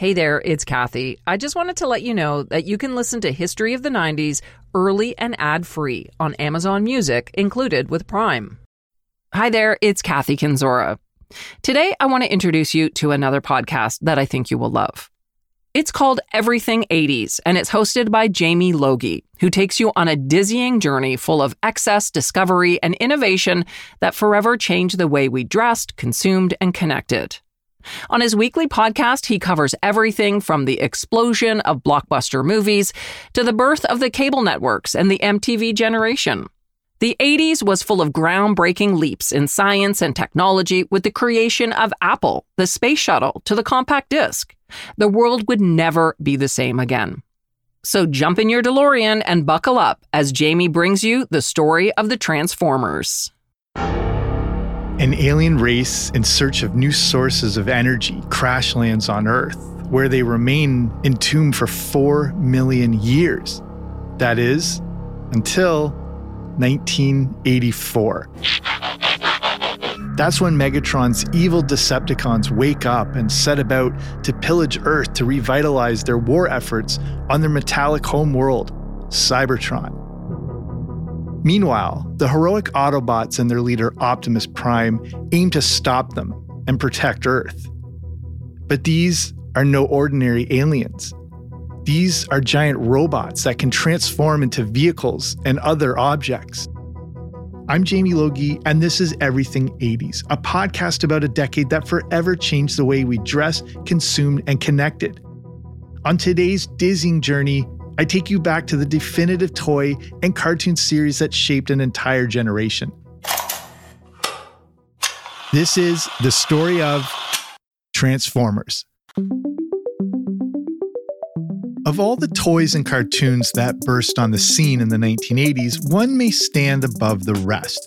Hey there, it's Kathy. I just wanted to let you know that you can listen to History of the 90s early and ad free on Amazon Music, included with Prime. Hi there, it's Kathy Kenzora. Today, I want to introduce you to another podcast that I think you will love. It's called Everything 80s, and it's hosted by Jamie Logie, who takes you on a dizzying journey full of excess, discovery, and innovation that forever changed the way we dressed, consumed, and connected. On his weekly podcast, he covers everything from the explosion of blockbuster movies to the birth of the cable networks and the MTV generation. The 80s was full of groundbreaking leaps in science and technology with the creation of Apple, the space shuttle, to the compact disc. The world would never be the same again. So jump in your DeLorean and buckle up as Jamie brings you the story of the Transformers. An alien race in search of new sources of energy crash lands on Earth, where they remain entombed for 4 million years. That is, until 1984. That's when Megatron's evil Decepticons wake up and set about to pillage Earth to revitalize their war efforts on their metallic homeworld, Cybertron. Meanwhile, the heroic Autobots and their leader Optimus Prime aim to stop them and protect Earth. But these are no ordinary aliens. These are giant robots that can transform into vehicles and other objects. I'm Jamie Logie, and this is Everything 80s, a podcast about a decade that forever changed the way we dress, consumed, and connected. On today's dizzying journey, I take you back to the definitive toy and cartoon series that shaped an entire generation. This is the story of Transformers. Of all the toys and cartoons that burst on the scene in the 1980s, one may stand above the rest.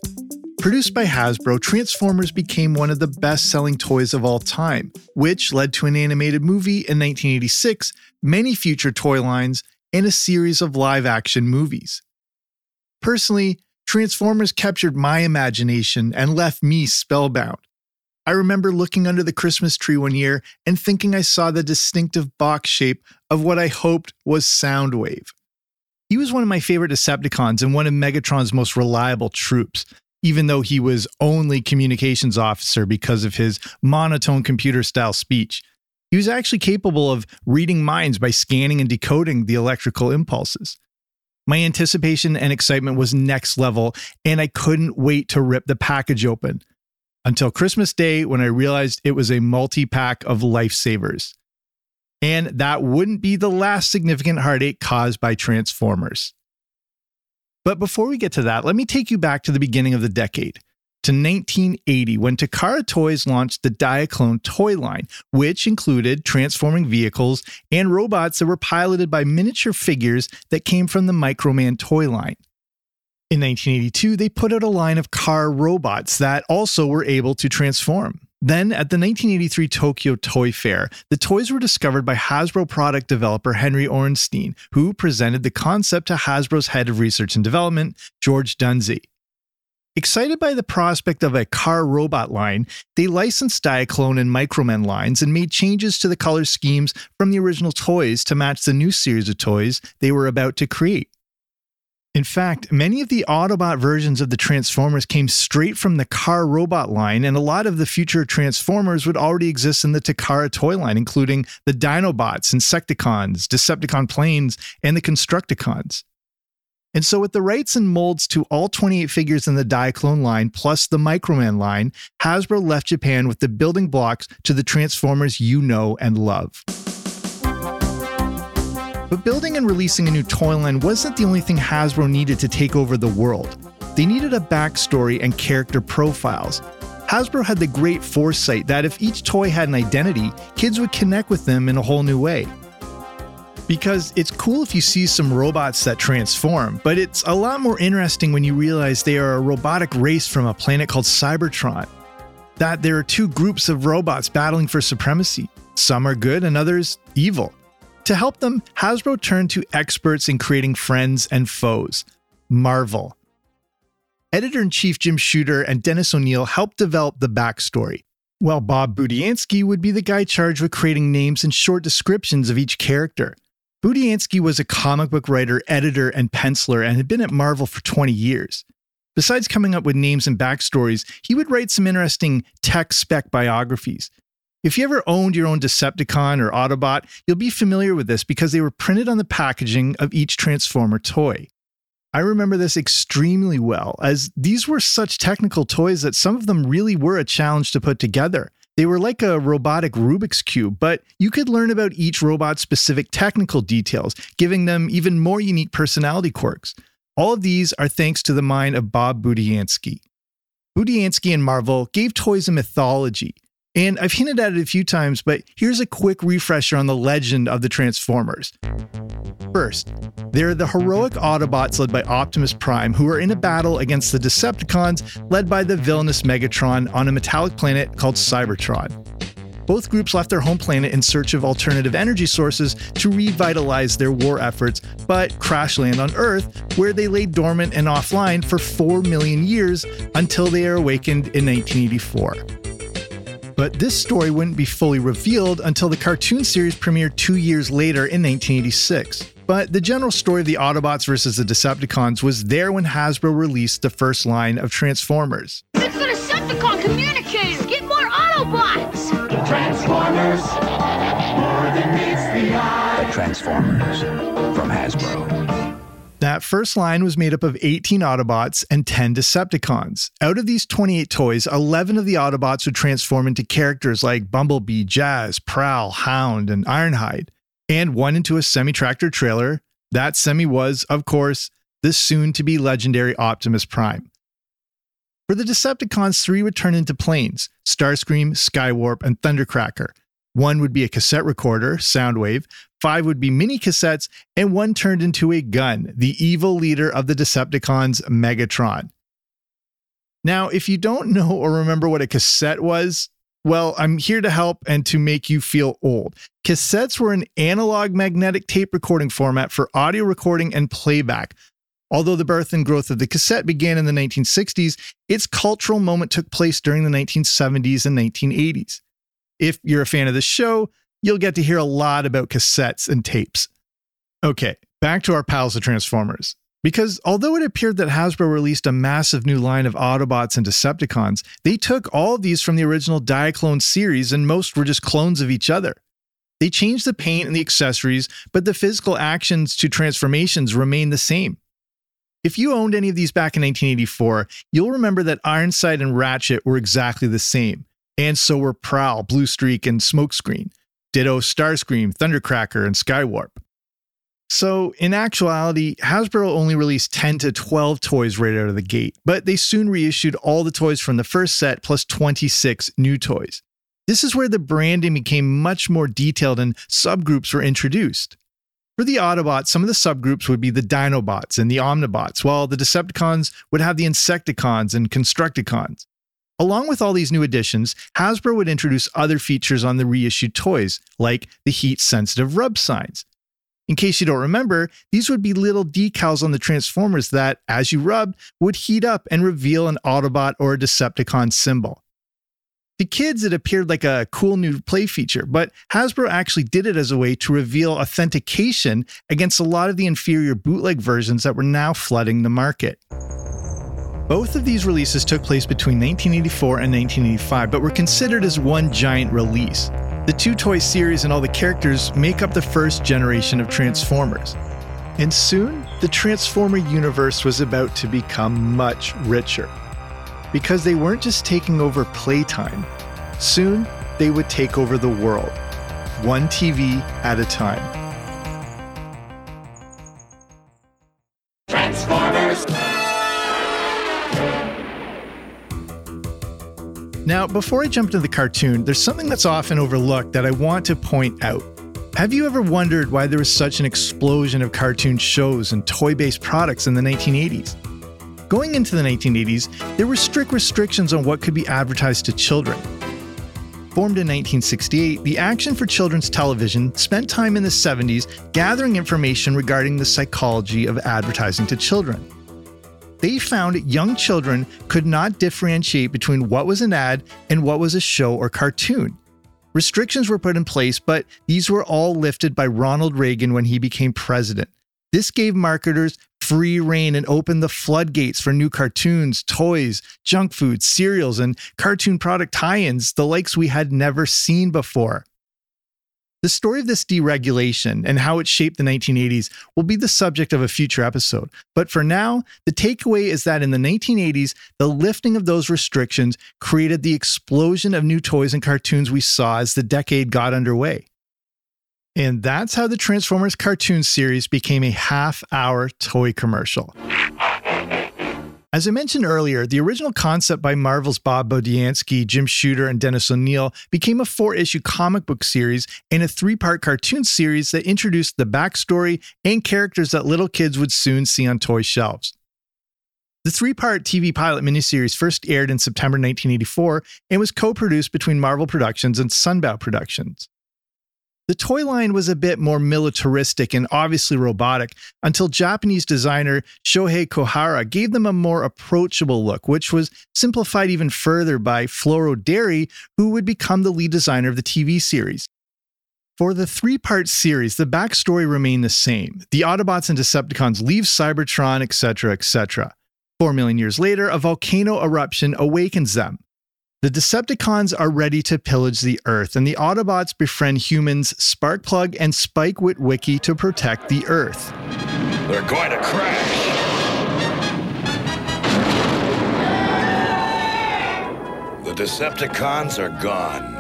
Produced by Hasbro, Transformers became one of the best selling toys of all time, which led to an animated movie in 1986, many future toy lines, and a series of live action movies. Personally, Transformers captured my imagination and left me spellbound. I remember looking under the Christmas tree one year and thinking I saw the distinctive box shape of what I hoped was Soundwave. He was one of my favorite Decepticons and one of Megatron's most reliable troops, even though he was only communications officer because of his monotone computer style speech. He was actually capable of reading minds by scanning and decoding the electrical impulses. My anticipation and excitement was next level, and I couldn't wait to rip the package open until Christmas Day when I realized it was a multi pack of lifesavers. And that wouldn't be the last significant heartache caused by Transformers. But before we get to that, let me take you back to the beginning of the decade to 1980 when Takara Toys launched the Diaclone toy line, which included transforming vehicles and robots that were piloted by miniature figures that came from the Microman toy line. In 1982, they put out a line of car robots that also were able to transform. Then, at the 1983 Tokyo Toy Fair, the toys were discovered by Hasbro product developer Henry Orenstein, who presented the concept to Hasbro's head of research and development, George Dunsay. Excited by the prospect of a car robot line, they licensed Diaclone and Microman lines and made changes to the color schemes from the original toys to match the new series of toys they were about to create. In fact, many of the Autobot versions of the Transformers came straight from the car robot line, and a lot of the future Transformers would already exist in the Takara toy line, including the Dinobots, Insecticons, Decepticon planes, and the Constructicons. And so, with the rights and molds to all 28 figures in the Diaclone line plus the Microman line, Hasbro left Japan with the building blocks to the Transformers you know and love. But building and releasing a new toy line wasn't the only thing Hasbro needed to take over the world. They needed a backstory and character profiles. Hasbro had the great foresight that if each toy had an identity, kids would connect with them in a whole new way. Because it's cool if you see some robots that transform, but it's a lot more interesting when you realize they are a robotic race from a planet called Cybertron. That there are two groups of robots battling for supremacy. Some are good and others evil. To help them, Hasbro turned to experts in creating friends and foes Marvel. Editor in chief Jim Shooter and Dennis O'Neil helped develop the backstory. while Bob Budiansky would be the guy charged with creating names and short descriptions of each character. Budiansky was a comic book writer, editor, and penciler and had been at Marvel for 20 years. Besides coming up with names and backstories, he would write some interesting tech spec biographies. If you ever owned your own Decepticon or Autobot, you'll be familiar with this because they were printed on the packaging of each Transformer toy. I remember this extremely well, as these were such technical toys that some of them really were a challenge to put together. They were like a robotic Rubik's Cube, but you could learn about each robot's specific technical details, giving them even more unique personality quirks. All of these are thanks to the mind of Bob Budiansky. Budiansky and Marvel gave toys a mythology, and I've hinted at it a few times, but here's a quick refresher on the legend of the Transformers. First, they're the heroic Autobots led by Optimus Prime, who are in a battle against the Decepticons led by the villainous Megatron on a metallic planet called Cybertron. Both groups left their home planet in search of alternative energy sources to revitalize their war efforts, but crash land on Earth, where they lay dormant and offline for 4 million years until they are awakened in 1984. But this story wouldn't be fully revealed until the cartoon series premiered two years later in 1986. But the general story of the Autobots versus the Decepticons was there when Hasbro released the first line of Transformers. It's the Decepticon communicator! Get more Autobots! Transformers, more than meets the eye. The Transformers from Hasbro. That first line was made up of 18 Autobots and 10 Decepticons. Out of these 28 toys, 11 of the Autobots would transform into characters like Bumblebee, Jazz, Prowl, Hound, and Ironhide, and one into a semi tractor trailer. That semi was, of course, the soon to be legendary Optimus Prime. For the Decepticons, three would turn into planes Starscream, Skywarp, and Thundercracker. One would be a cassette recorder, Soundwave, five would be mini cassettes, and one turned into a gun, the evil leader of the Decepticons, Megatron. Now, if you don't know or remember what a cassette was, well, I'm here to help and to make you feel old. Cassettes were an analog magnetic tape recording format for audio recording and playback. Although the birth and growth of the cassette began in the 1960s, its cultural moment took place during the 1970s and 1980s. If you're a fan of the show, you'll get to hear a lot about cassettes and tapes. Okay, back to our pals, the Transformers. Because although it appeared that Hasbro released a massive new line of Autobots and Decepticons, they took all of these from the original Diaclone series and most were just clones of each other. They changed the paint and the accessories, but the physical actions to transformations remain the same. If you owned any of these back in 1984, you'll remember that Ironside and Ratchet were exactly the same, and so were Prowl, Blue Streak, and Smokescreen. Ditto Starscream, Thundercracker, and Skywarp. So, in actuality, Hasbro only released 10 to 12 toys right out of the gate, but they soon reissued all the toys from the first set plus 26 new toys. This is where the branding became much more detailed and subgroups were introduced. For the Autobots, some of the subgroups would be the Dinobots and the Omnibots, while the Decepticons would have the Insecticons and Constructicons. Along with all these new additions, Hasbro would introduce other features on the reissued toys, like the heat sensitive rub signs. In case you don't remember, these would be little decals on the Transformers that, as you rubbed, would heat up and reveal an Autobot or a Decepticon symbol. To kids, it appeared like a cool new play feature, but Hasbro actually did it as a way to reveal authentication against a lot of the inferior bootleg versions that were now flooding the market. Both of these releases took place between 1984 and 1985, but were considered as one giant release. The two toy series and all the characters make up the first generation of Transformers. And soon, the Transformer universe was about to become much richer. Because they weren't just taking over playtime, soon they would take over the world, one TV at a time. Now, before I jump into the cartoon, there's something that's often overlooked that I want to point out. Have you ever wondered why there was such an explosion of cartoon shows and toy based products in the 1980s? Going into the 1980s, there were strict restrictions on what could be advertised to children. Formed in 1968, the Action for Children's Television spent time in the 70s gathering information regarding the psychology of advertising to children. They found young children could not differentiate between what was an ad and what was a show or cartoon. Restrictions were put in place, but these were all lifted by Ronald Reagan when he became president. This gave marketers free reign and opened the floodgates for new cartoons, toys, junk food, cereals, and cartoon product tie ins, the likes we had never seen before. The story of this deregulation and how it shaped the 1980s will be the subject of a future episode. But for now, the takeaway is that in the 1980s, the lifting of those restrictions created the explosion of new toys and cartoons we saw as the decade got underway. And that's how the Transformers cartoon series became a half hour toy commercial. As I mentioned earlier, the original concept by Marvel's Bob Budiansky, Jim Shooter, and Dennis O'Neil became a four issue comic book series and a three part cartoon series that introduced the backstory and characters that little kids would soon see on toy shelves. The three part TV pilot miniseries first aired in September 1984 and was co produced between Marvel Productions and Sunbow Productions. The toy line was a bit more militaristic and obviously robotic until Japanese designer Shohei Kohara gave them a more approachable look, which was simplified even further by Floro Dery, who would become the lead designer of the TV series. For the three part series, the backstory remained the same. The Autobots and Decepticons leave Cybertron, etc., etc. Four million years later, a volcano eruption awakens them. The Decepticons are ready to pillage the Earth, and the Autobots befriend humans Sparkplug and Spike Witwicky to protect the Earth. They're going to crash. The Decepticons are gone.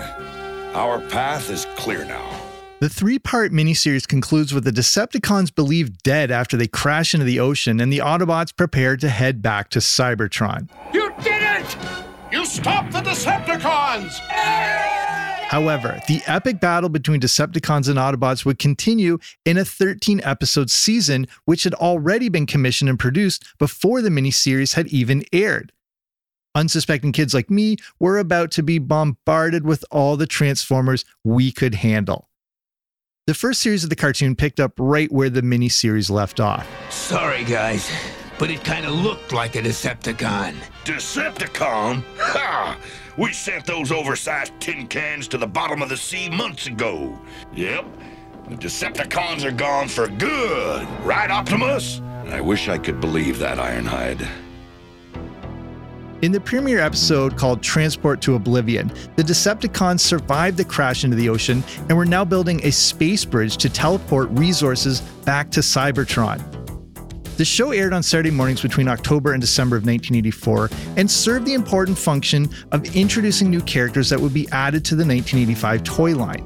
Our path is clear now. The three part miniseries concludes with the Decepticons believed dead after they crash into the ocean, and the Autobots prepare to head back to Cybertron. You did it! You stopped the Decepticons! However, the epic battle between Decepticons and Autobots would continue in a 13 episode season, which had already been commissioned and produced before the miniseries had even aired. Unsuspecting kids like me were about to be bombarded with all the Transformers we could handle. The first series of the cartoon picked up right where the miniseries left off. Sorry, guys, but it kind of looked like a Decepticon. Decepticon? Ha! We sent those oversized tin cans to the bottom of the sea months ago. Yep, the Decepticons are gone for good. Right, Optimus? I wish I could believe that, Ironhide. In the premiere episode called Transport to Oblivion, the Decepticons survived the crash into the ocean and were now building a space bridge to teleport resources back to Cybertron. The show aired on Saturday mornings between October and December of 1984 and served the important function of introducing new characters that would be added to the 1985 toy line.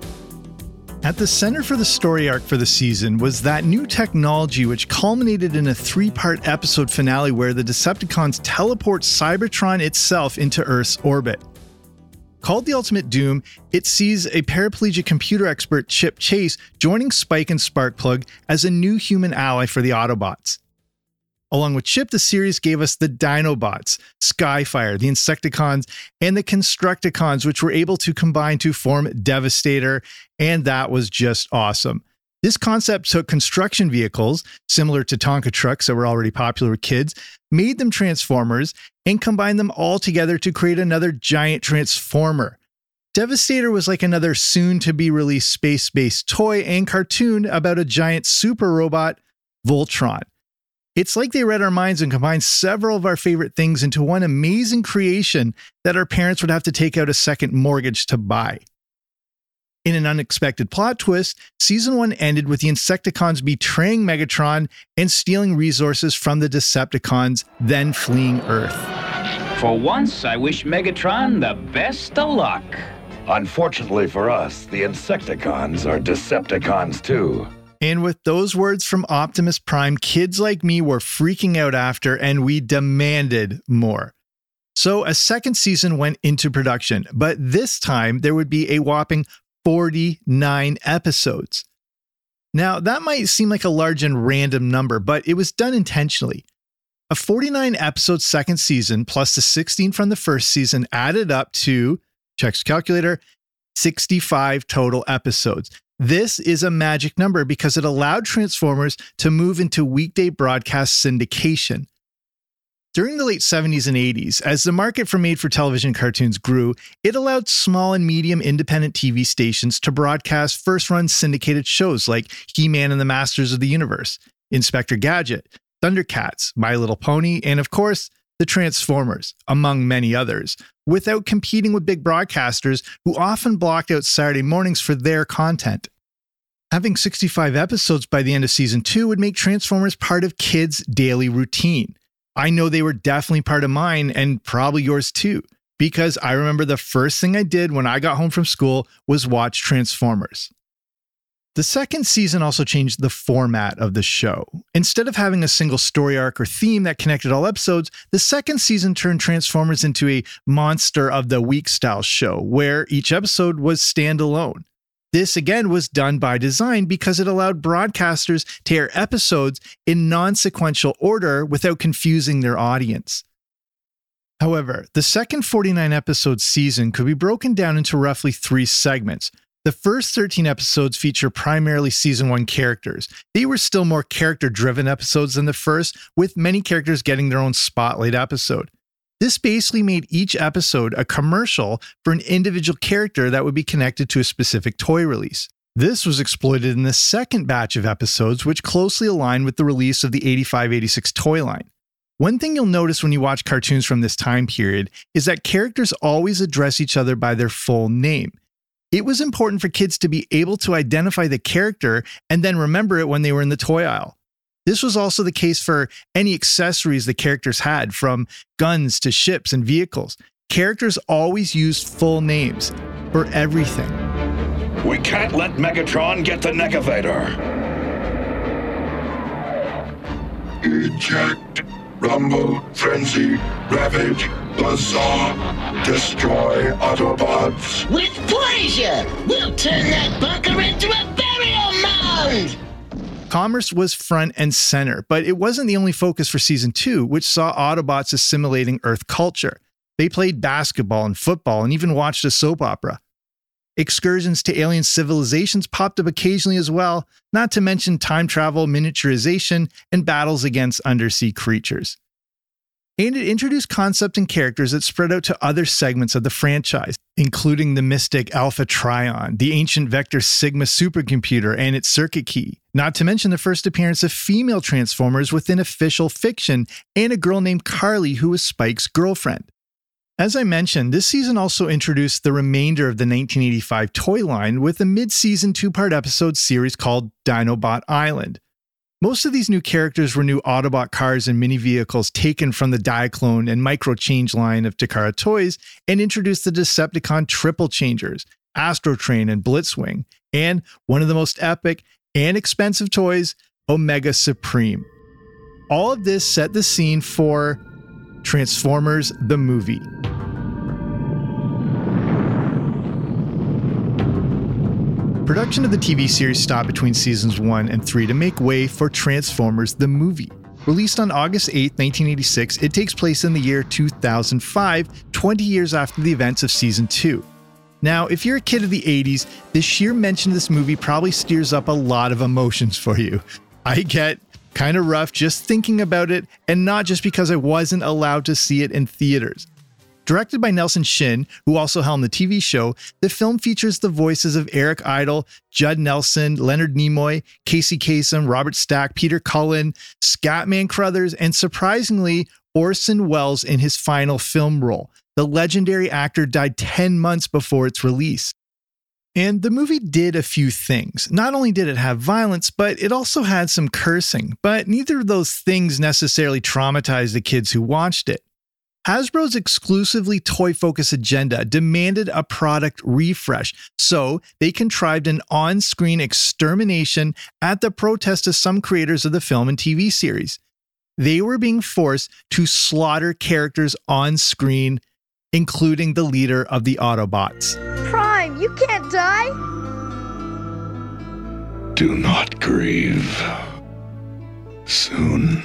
At the center for the story arc for the season was that new technology, which culminated in a three part episode finale where the Decepticons teleport Cybertron itself into Earth's orbit. Called the Ultimate Doom, it sees a paraplegic computer expert, Chip Chase, joining Spike and Sparkplug as a new human ally for the Autobots. Along with Chip, the series gave us the Dinobots, Skyfire, the Insecticons, and the Constructicons, which were able to combine to form Devastator, and that was just awesome. This concept took construction vehicles, similar to Tonka trucks that were already popular with kids, made them Transformers, and combined them all together to create another giant Transformer. Devastator was like another soon to be released space based toy and cartoon about a giant super robot, Voltron. It's like they read our minds and combined several of our favorite things into one amazing creation that our parents would have to take out a second mortgage to buy. In an unexpected plot twist, season 1 ended with the Insecticons betraying Megatron and stealing resources from the Decepticons, then fleeing Earth. For once, I wish Megatron the best of luck. Unfortunately for us, the Insecticons are Decepticons too. And with those words from Optimus Prime, kids like me were freaking out after, and we demanded more. So a second season went into production, but this time there would be a whopping 49 episodes. Now, that might seem like a large and random number, but it was done intentionally. A 49 episode second season plus the 16 from the first season added up to, checks calculator, 65 total episodes. This is a magic number because it allowed Transformers to move into weekday broadcast syndication. During the late 70s and 80s, as the market for made for television cartoons grew, it allowed small and medium independent TV stations to broadcast first run syndicated shows like He Man and the Masters of the Universe, Inspector Gadget, Thundercats, My Little Pony, and of course, the Transformers, among many others, without competing with big broadcasters who often blocked out Saturday mornings for their content. Having 65 episodes by the end of season two would make Transformers part of kids' daily routine. I know they were definitely part of mine and probably yours too, because I remember the first thing I did when I got home from school was watch Transformers. The second season also changed the format of the show. Instead of having a single story arc or theme that connected all episodes, the second season turned Transformers into a monster of the week style show where each episode was standalone. This again was done by design because it allowed broadcasters to air episodes in non sequential order without confusing their audience. However, the second 49 episode season could be broken down into roughly three segments, the first 13 episodes feature primarily season 1 characters. They were still more character driven episodes than the first, with many characters getting their own spotlight episode. This basically made each episode a commercial for an individual character that would be connected to a specific toy release. This was exploited in the second batch of episodes, which closely aligned with the release of the 85 86 toy line. One thing you'll notice when you watch cartoons from this time period is that characters always address each other by their full name. It was important for kids to be able to identify the character and then remember it when they were in the toy aisle. This was also the case for any accessories the characters had, from guns to ships and vehicles. Characters always used full names for everything. We can't let Megatron get the Negavator. Eject, rumble, frenzy, ravage, Huzzah! Destroy Autobots! With pleasure! We'll turn that bunker into a burial mound! Commerce was front and center, but it wasn't the only focus for season two, which saw Autobots assimilating Earth culture. They played basketball and football and even watched a soap opera. Excursions to alien civilizations popped up occasionally as well, not to mention time travel, miniaturization, and battles against undersea creatures and it introduced concepts and characters that spread out to other segments of the franchise, including the mystic Alpha Trion, the ancient Vector Sigma supercomputer, and its circuit key. Not to mention the first appearance of female Transformers within official fiction, and a girl named Carly who was Spike's girlfriend. As I mentioned, this season also introduced the remainder of the 1985 toy line with a mid season two part episode series called Dinobot Island. Most of these new characters were new Autobot cars and mini vehicles taken from the Diaclone and Micro Change line of Takara Toys and introduced the Decepticon Triple Changers, Astrotrain, and Blitzwing, and one of the most epic and expensive toys, Omega Supreme. All of this set the scene for Transformers the movie. Production of the TV series stopped between seasons 1 and 3 to make way for Transformers the movie. Released on August 8, 1986, it takes place in the year 2005, 20 years after the events of season 2. Now, if you're a kid of the 80s, the sheer mention of this movie probably steers up a lot of emotions for you. I get kind of rough just thinking about it, and not just because I wasn't allowed to see it in theaters. Directed by Nelson Shin, who also helmed the TV show, the film features the voices of Eric Idle, Judd Nelson, Leonard Nimoy, Casey Kasem, Robert Stack, Peter Cullen, Scatman Crothers, and surprisingly, Orson Welles in his final film role. The legendary actor died 10 months before its release. And the movie did a few things. Not only did it have violence, but it also had some cursing. But neither of those things necessarily traumatized the kids who watched it. Hasbro's exclusively toy focused agenda demanded a product refresh, so they contrived an on screen extermination at the protest of some creators of the film and TV series. They were being forced to slaughter characters on screen, including the leader of the Autobots. Prime, you can't die! Do not grieve. Soon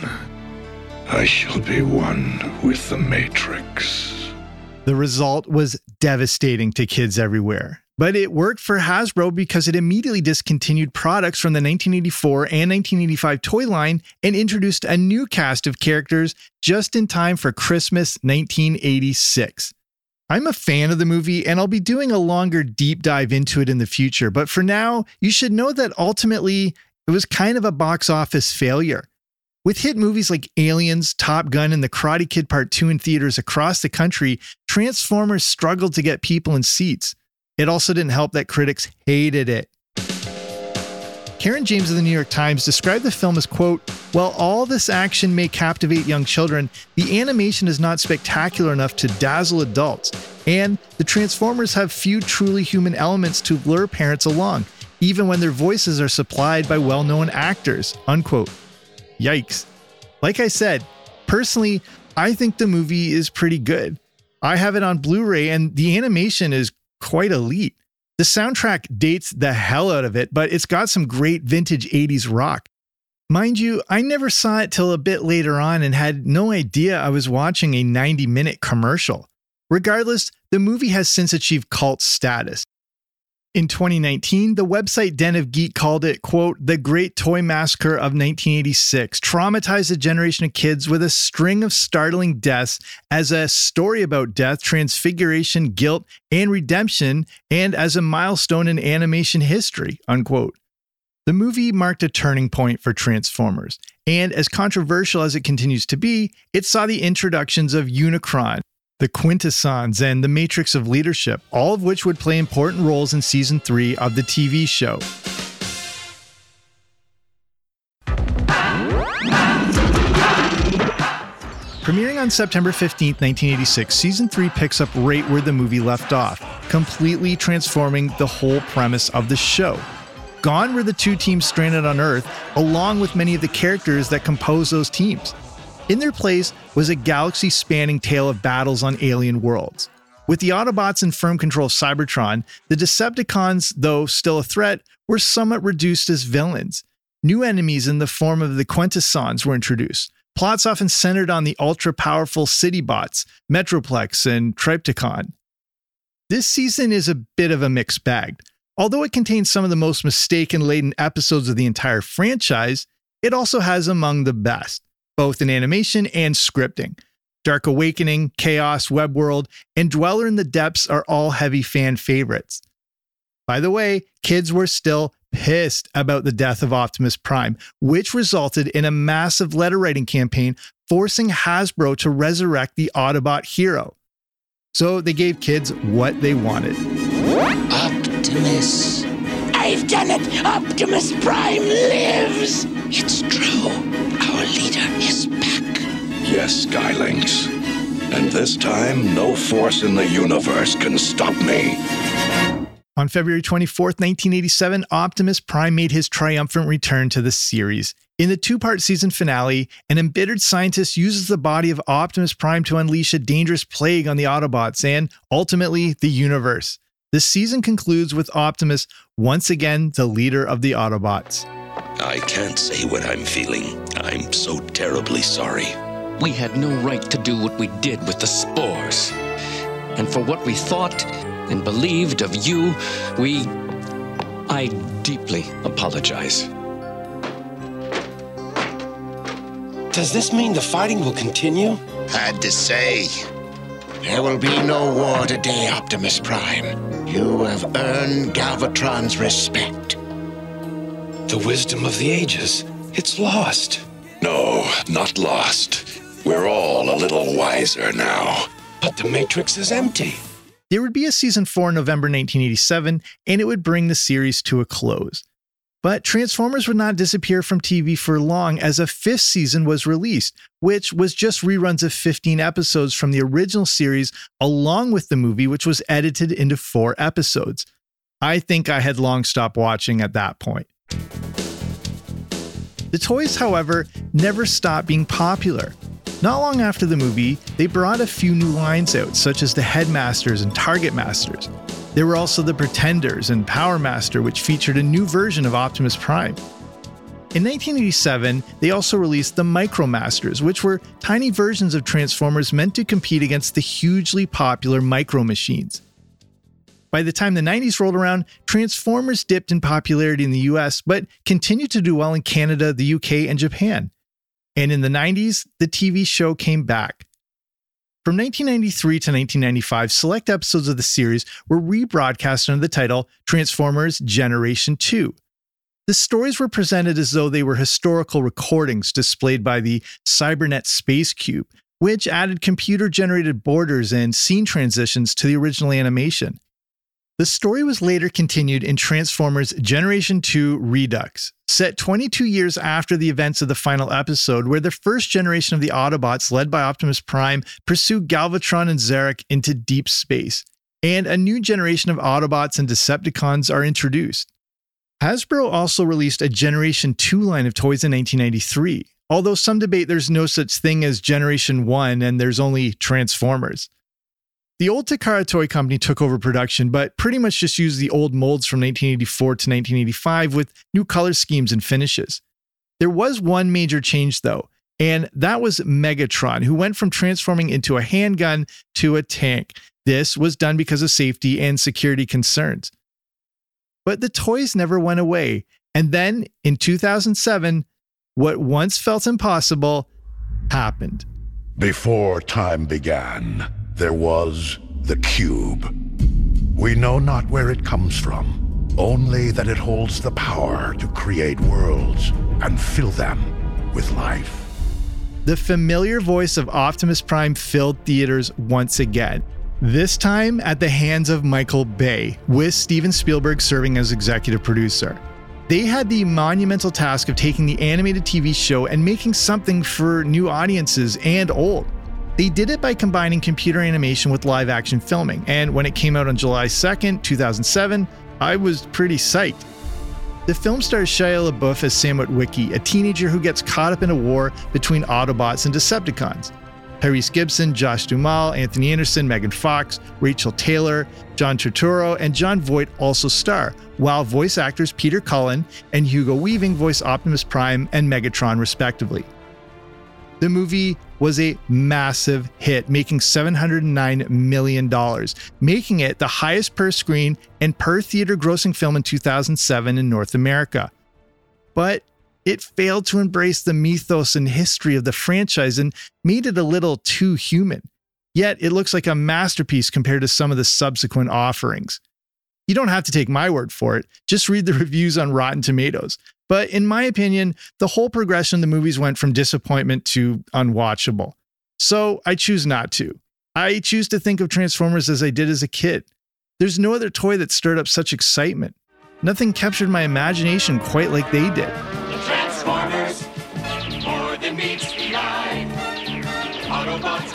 I shall be one with the Matrix. The result was devastating to kids everywhere. but it worked for Hasbro because it immediately discontinued products from the 1984 and 1985 toy line and introduced a new cast of characters just in time for Christmas 1986. I'm a fan of the movie and I'll be doing a longer deep dive into it in the future, but for now, you should know that ultimately it was kind of a box office failure. With hit movies like Aliens, Top Gun, and The Karate Kid Part 2 in theaters across the country, Transformers struggled to get people in seats. It also didn't help that critics hated it. Caryn James of the New York Times described the film as, quote, While all this action may captivate young children, the animation is not spectacular enough to dazzle adults, and the Transformers have few truly human elements to lure parents along, even when their voices are supplied by well known actors, unquote. Yikes. Like I said, personally, I think the movie is pretty good. I have it on Blu ray, and the animation is quite elite. The soundtrack dates the hell out of it, but it's got some great vintage 80s rock. Mind you, I never saw it till a bit later on and had no idea I was watching a 90 minute commercial. Regardless, the movie has since achieved cult status. In 2019, the website Den of Geek called it, quote, the great toy massacre of 1986, traumatized a generation of kids with a string of startling deaths as a story about death, transfiguration, guilt, and redemption, and as a milestone in animation history, unquote. The movie marked a turning point for Transformers, and as controversial as it continues to be, it saw the introductions of Unicron, the Quintessons, and the Matrix of Leadership, all of which would play important roles in season 3 of the TV show. Premiering on September 15, 1986, season 3 picks up right where the movie left off, completely transforming the whole premise of the show. Gone were the two teams stranded on Earth, along with many of the characters that compose those teams. In their place was a galaxy spanning tale of battles on alien worlds. With the Autobots in firm control of Cybertron, the Decepticons, though still a threat, were somewhat reduced as villains. New enemies in the form of the Quintessons were introduced. Plots often centered on the ultra powerful Citybots, Metroplex, and Trypticon. This season is a bit of a mixed bag. Although it contains some of the most mistaken laden episodes of the entire franchise, it also has among the best both in animation and scripting. Dark Awakening, Chaos, Web World, and Dweller in the Depths are all heavy fan favorites. By the way, kids were still pissed about the death of Optimus Prime, which resulted in a massive letter writing campaign forcing Hasbro to resurrect the Autobot hero. So they gave kids what they wanted. Optimus. I've done it! Optimus Prime lives! It's true. Yes, Skylynx. And this time, no force in the universe can stop me. On February 24th, 1987, Optimus Prime made his triumphant return to the series. In the two part season finale, an embittered scientist uses the body of Optimus Prime to unleash a dangerous plague on the Autobots and, ultimately, the universe. The season concludes with Optimus once again the leader of the Autobots. I can't say what I'm feeling. I'm so terribly sorry. We had no right to do what we did with the spores. And for what we thought and believed of you, we. I deeply apologize. Does this mean the fighting will continue? Had to say. There will be no war today, Optimus Prime. You have earned Galvatron's respect. The wisdom of the ages. It's lost. No, not lost. We're all a little wiser now. But the Matrix is empty. There would be a season 4 in November 1987, and it would bring the series to a close. But Transformers would not disappear from TV for long as a fifth season was released, which was just reruns of 15 episodes from the original series, along with the movie, which was edited into four episodes. I think I had long stopped watching at that point. The toys, however, never stopped being popular. Not long after the movie, they brought a few new lines out, such as the Headmasters and Target Masters. There were also the Pretenders and Power Master, which featured a new version of Optimus Prime. In 1987, they also released the Micromasters, which were tiny versions of Transformers meant to compete against the hugely popular Micro Machines. By the time the 90s rolled around, Transformers dipped in popularity in the US, but continued to do well in Canada, the UK, and Japan. And in the 90s, the TV show came back. From 1993 to 1995, select episodes of the series were rebroadcast under the title Transformers Generation 2. The stories were presented as though they were historical recordings displayed by the Cybernet Space Cube, which added computer generated borders and scene transitions to the original animation. The story was later continued in Transformers Generation 2 Redux, set 22 years after the events of the final episode, where the first generation of the Autobots, led by Optimus Prime, pursue Galvatron and Zarak into deep space, and a new generation of Autobots and Decepticons are introduced. Hasbro also released a Generation 2 line of toys in 1993, although some debate there's no such thing as Generation 1 and there's only Transformers. The old Takara Toy Company took over production, but pretty much just used the old molds from 1984 to 1985 with new color schemes and finishes. There was one major change though, and that was Megatron, who went from transforming into a handgun to a tank. This was done because of safety and security concerns. But the toys never went away. And then in 2007, what once felt impossible happened. Before time began, there was the cube. We know not where it comes from, only that it holds the power to create worlds and fill them with life. The familiar voice of Optimus Prime filled theaters once again. This time at the hands of Michael Bay, with Steven Spielberg serving as executive producer. They had the monumental task of taking the animated TV show and making something for new audiences and old. They did it by combining computer animation with live action filming, and when it came out on July 2nd, 2007, I was pretty psyched. The film stars Shia LaBeouf as Sam Witwicky, a teenager who gets caught up in a war between Autobots and Decepticons. Tyrese Gibson, Josh Duhamel, Anthony Anderson, Megan Fox, Rachel Taylor, John Turturro, and Jon Voight also star, while voice actors Peter Cullen and Hugo Weaving voice Optimus Prime and Megatron, respectively. The movie was a massive hit, making $709 million, making it the highest per screen and per theater grossing film in 2007 in North America. But it failed to embrace the mythos and history of the franchise and made it a little too human. Yet it looks like a masterpiece compared to some of the subsequent offerings. You don't have to take my word for it, just read the reviews on Rotten Tomatoes. But in my opinion, the whole progression of the movies went from disappointment to unwatchable. So I choose not to. I choose to think of Transformers as I did as a kid. There's no other toy that stirred up such excitement. Nothing captured my imagination quite like they did. Transformers, more than meets the eye. Autobots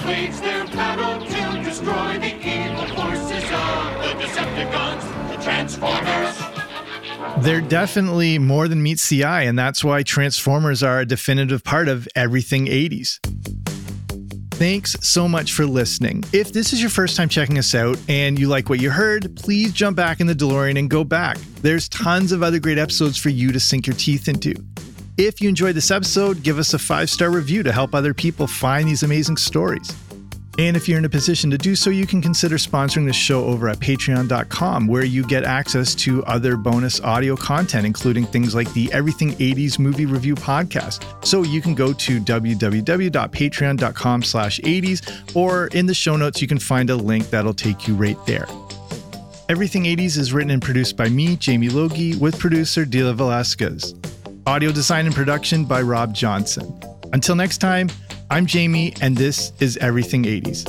They're definitely more than meets the eye, and that's why Transformers are a definitive part of everything 80s. Thanks so much for listening. If this is your first time checking us out and you like what you heard, please jump back in the DeLorean and go back. There's tons of other great episodes for you to sink your teeth into. If you enjoyed this episode, give us a five star review to help other people find these amazing stories. And if you're in a position to do so, you can consider sponsoring the show over at patreon.com, where you get access to other bonus audio content, including things like the Everything 80s Movie Review podcast. So you can go to www.patreon.com slash 80s, or in the show notes, you can find a link that'll take you right there. Everything 80s is written and produced by me, Jamie Logie, with producer Dila Velasquez. Audio design and production by Rob Johnson. Until next time, I'm Jamie, and this is Everything 80s.